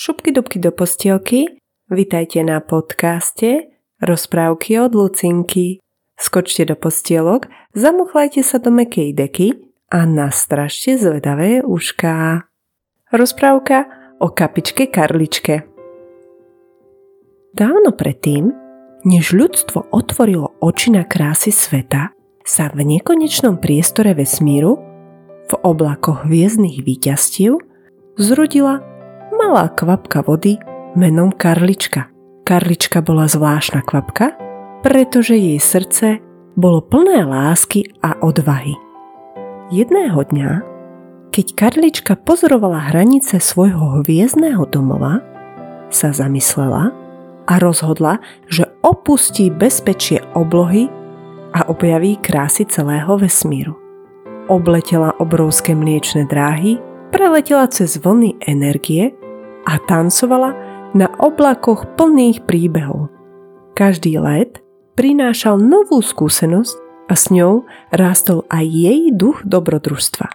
Šupky dubky do postielky, vitajte na podcaste Rozprávky od Lucinky. Skočte do postielok, zamuchlajte sa do mekej deky a nastražte zvedavé ušká. Rozprávka o kapičke Karličke. Dávno predtým, než ľudstvo otvorilo oči na krásy sveta, sa v nekonečnom priestore vesmíru, v oblakoch hviezdnych výťastiev, zrodila malá kvapka vody menom Karlička. Karlička bola zvláštna kvapka, pretože jej srdce bolo plné lásky a odvahy. Jedného dňa, keď Karlička pozorovala hranice svojho hviezdného domova, sa zamyslela a rozhodla, že opustí bezpečie oblohy a objaví krásy celého vesmíru. Obletela obrovské mliečne dráhy, preletela cez vlny energie a tancovala na oblakoch plných príbehov. Každý let prinášal novú skúsenosť a s ňou rástol aj jej duch dobrodružstva.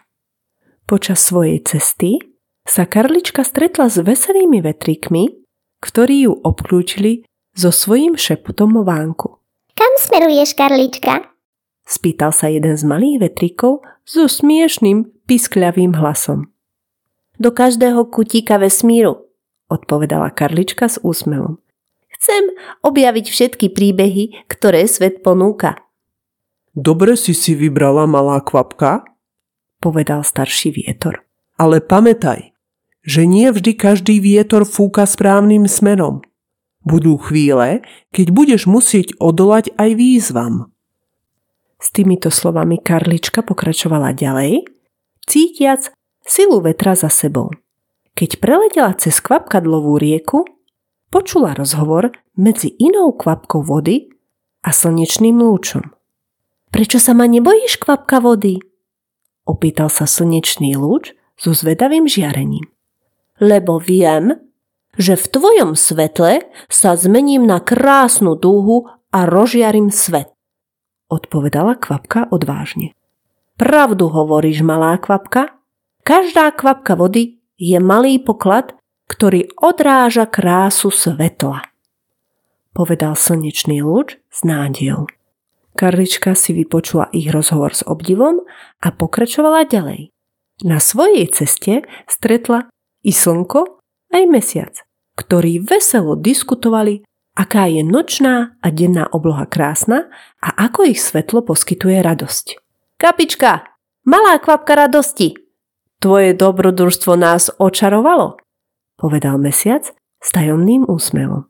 Počas svojej cesty sa Karlička stretla s veselými vetríkmi, ktorí ju obklúčili so svojím šeputom o vánku. Kam smeruješ, Karlička? Spýtal sa jeden z malých vetríkov so smiešným, piskľavým hlasom. Do každého kutíka vesmíru, odpovedala Karlička s úsmevom. Chcem objaviť všetky príbehy, ktoré svet ponúka. Dobre si si vybrala, malá kvapka, povedal starší vietor. Ale pamätaj, že nie vždy každý vietor fúka správnym smerom. Budú chvíle, keď budeš musieť odolať aj výzvam. S týmito slovami Karlička pokračovala ďalej, cítiac, silu vetra za sebou. Keď preletela cez kvapkadlovú rieku, počula rozhovor medzi inou kvapkou vody a slnečným lúčom. Prečo sa ma nebojíš, kvapka vody? Opýtal sa slnečný lúč so zvedavým žiarením. Lebo viem, že v tvojom svetle sa zmením na krásnu dúhu a rozžiarim svet. Odpovedala kvapka odvážne. Pravdu hovoríš, malá kvapka? Každá kvapka vody je malý poklad, ktorý odráža krásu svetla. Povedal slnečný lúč s nádejou. Karlička si vypočula ich rozhovor s obdivom a pokračovala ďalej. Na svojej ceste stretla i slnko, aj mesiac, ktorí veselo diskutovali, aká je nočná a denná obloha krásna a ako ich svetlo poskytuje radosť. Kapička, malá kvapka radosti, Tvoje dobrodružstvo nás očarovalo, povedal mesiac s tajomným úsmevom.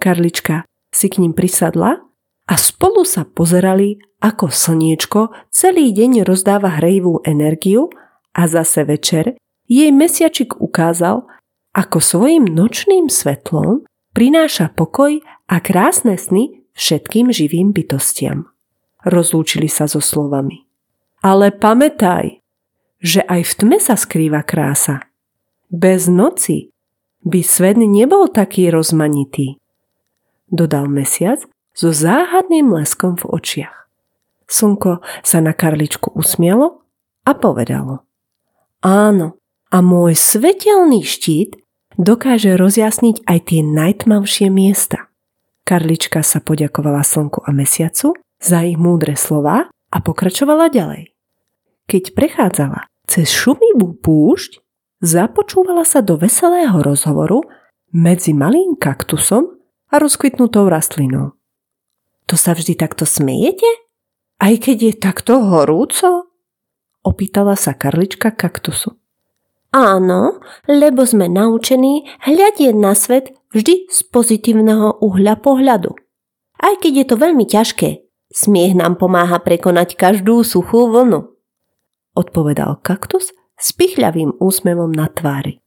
Karlička si k ním prisadla a spolu sa pozerali, ako slniečko celý deň rozdáva hrejivú energiu a zase večer jej mesiačik ukázal, ako svojim nočným svetlom prináša pokoj a krásne sny všetkým živým bytostiam. Rozlúčili sa so slovami. Ale pamätaj, že aj v tme sa skrýva krása. Bez noci by svet nebol taký rozmanitý. Dodal mesiac so záhadným leskom v očiach. Slnko sa na Karličku usmialo a povedalo. Áno, a môj svetelný štít dokáže rozjasniť aj tie najtmavšie miesta. Karlička sa poďakovala slnku a mesiacu za ich múdre slova a pokračovala ďalej. Keď prechádzala cez šumivú púšť, započúvala sa do veselého rozhovoru medzi malým kaktusom a rozkvitnutou rastlinou. To sa vždy takto smejete? Aj keď je takto horúco? Opýtala sa karlička kaktusu. Áno, lebo sme naučení hľadieť na svet vždy z pozitívneho uhľa pohľadu. Aj keď je to veľmi ťažké, smiech nám pomáha prekonať každú suchú vlnu odpovedal kaktus s pichľavým úsmevom na tvári.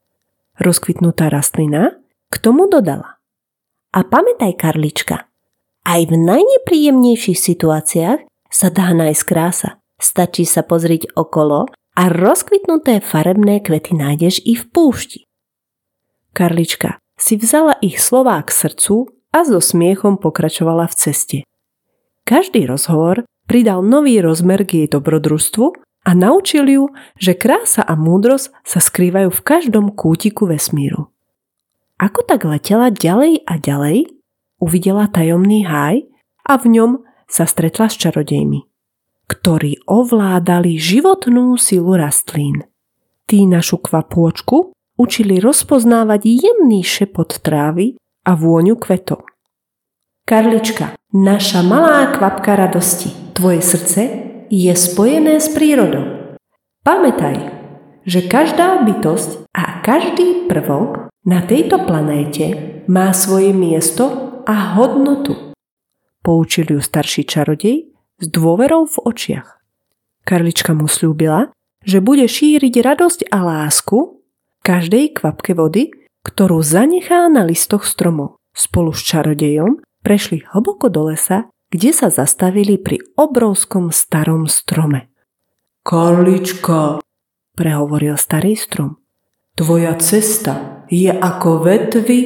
Rozkvitnutá rastlina k tomu dodala. A pamätaj, Karlička, aj v najnepríjemnejších situáciách sa dá nájsť krása. Stačí sa pozrieť okolo a rozkvitnuté farebné kvety nájdeš i v púšti. Karlička si vzala ich slová k srdcu a so smiechom pokračovala v ceste. Každý rozhovor pridal nový rozmer k jej dobrodružstvu a naučil ju, že krása a múdrosť sa skrývajú v každom kútiku vesmíru. Ako tak letela ďalej a ďalej, uvidela tajomný háj a v ňom sa stretla s čarodejmi, ktorí ovládali životnú silu rastlín. Tí našu kvapôčku učili rozpoznávať jemný šepot trávy a vôňu kvetov. Karlička, naša malá kvapka radosti, tvoje srdce je spojené s prírodou. Pamätaj, že každá bytosť a každý prvok na tejto planéte má svoje miesto a hodnotu. Poučil ju starší čarodej s dôverou v očiach. Karlička mu slúbila, že bude šíriť radosť a lásku každej kvapke vody, ktorú zanechá na listoch stromov. Spolu s čarodejom prešli hlboko do lesa, kde sa zastavili pri obrovskom starom strome. Karlička, prehovoril starý strom. Tvoja cesta je ako vetvy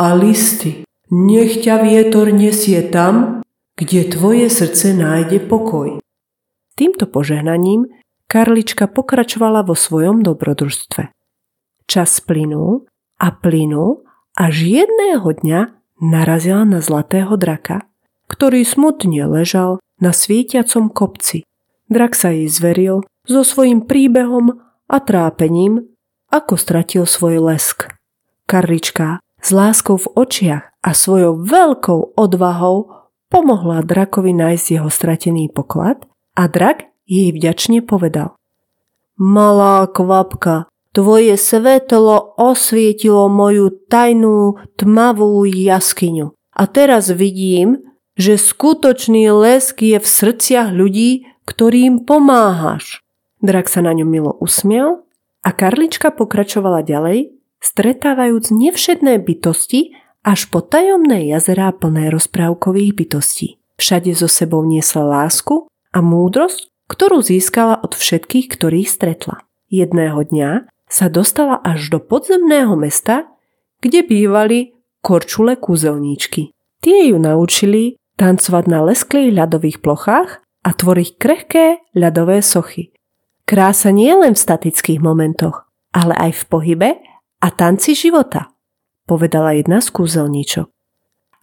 a listy. Nech ťa vietor nesie tam, kde tvoje srdce nájde pokoj. Týmto požehnaním Karlička pokračovala vo svojom dobrodružstve. Čas plynul a plynul, až jedného dňa narazila na zlatého draka, ktorý smutne ležal na svietiacom kopci. Drak sa jej zveril so svojím príbehom a trápením, ako stratil svoj lesk. Karlička s láskou v očiach a svojou veľkou odvahou pomohla drakovi nájsť jeho stratený poklad a drak jej vďačne povedal. Malá kvapka, tvoje svetlo osvietilo moju tajnú tmavú jaskyňu. A teraz vidím, že skutočný lesk je v srdciach ľudí, ktorým pomáhaš. Drak sa na ňom milo usmiel a Karlička pokračovala ďalej, stretávajúc nevšedné bytosti až po tajomné jazerá plné rozprávkových bytostí. Všade so sebou niesla lásku a múdrosť, ktorú získala od všetkých, ktorých stretla. Jedného dňa sa dostala až do podzemného mesta, kde bývali korčule kúzelníčky. Tie ju naučili tancovať na lesklých ľadových plochách a tvoriť krehké ľadové sochy. Krása nie len v statických momentoch, ale aj v pohybe a tanci života, povedala jedna z kúzelníčok.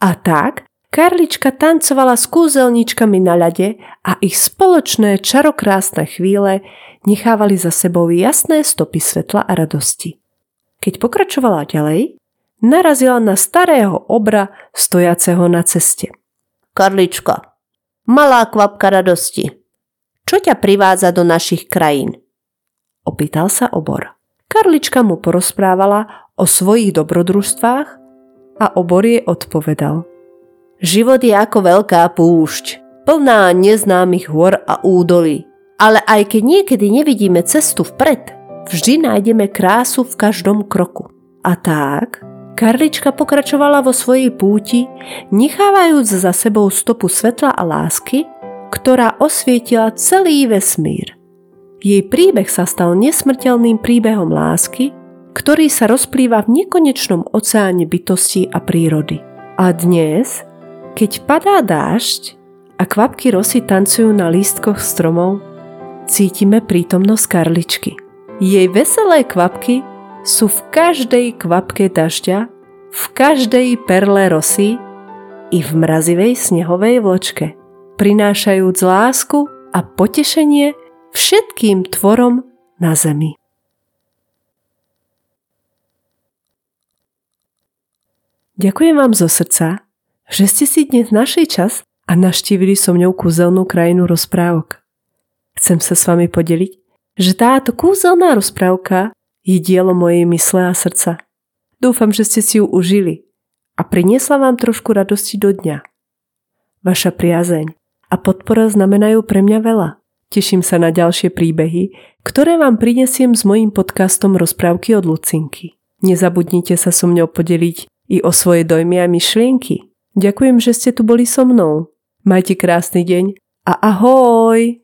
A tak Karlička tancovala s kúzelničkami na ľade a ich spoločné čarokrásne chvíle nechávali za sebou jasné stopy svetla a radosti. Keď pokračovala ďalej, narazila na starého obra stojaceho na ceste. Karlička, malá kvapka radosti, čo ťa privádza do našich krajín? Opýtal sa obor. Karlička mu porozprávala o svojich dobrodružstvách a obor jej odpovedal – Život je ako veľká púšť, plná neznámych hôr a údolí. Ale aj keď niekedy nevidíme cestu vpred, vždy nájdeme krásu v každom kroku. A tak, Karlička pokračovala vo svojej púti, nechávajúc za sebou stopu svetla a lásky, ktorá osvietila celý vesmír. Jej príbeh sa stal nesmrteľným príbehom lásky, ktorý sa rozplýva v nekonečnom oceáne bytosti a prírody. A dnes, keď padá dážď a kvapky rosy tancujú na lístkoch stromov, cítime prítomnosť karličky. Jej veselé kvapky sú v každej kvapke dažďa, v každej perle rosy i v mrazivej snehovej vločke, prinášajúc lásku a potešenie všetkým tvorom na zemi. Ďakujem vám zo srdca že ste si dnes našli čas a naštívili so mňou kúzelnú krajinu rozprávok. Chcem sa s vami podeliť, že táto kúzelná rozprávka je dielo mojej mysle a srdca. Dúfam, že ste si ju užili a priniesla vám trošku radosti do dňa. Vaša priazeň a podpora znamenajú pre mňa veľa. Teším sa na ďalšie príbehy, ktoré vám prinesiem s mojím podcastom Rozprávky od Lucinky. Nezabudnite sa so mňou podeliť i o svoje dojmy a myšlienky. Ďakujem, že ste tu boli so mnou. Majte krásny deň a ahoj!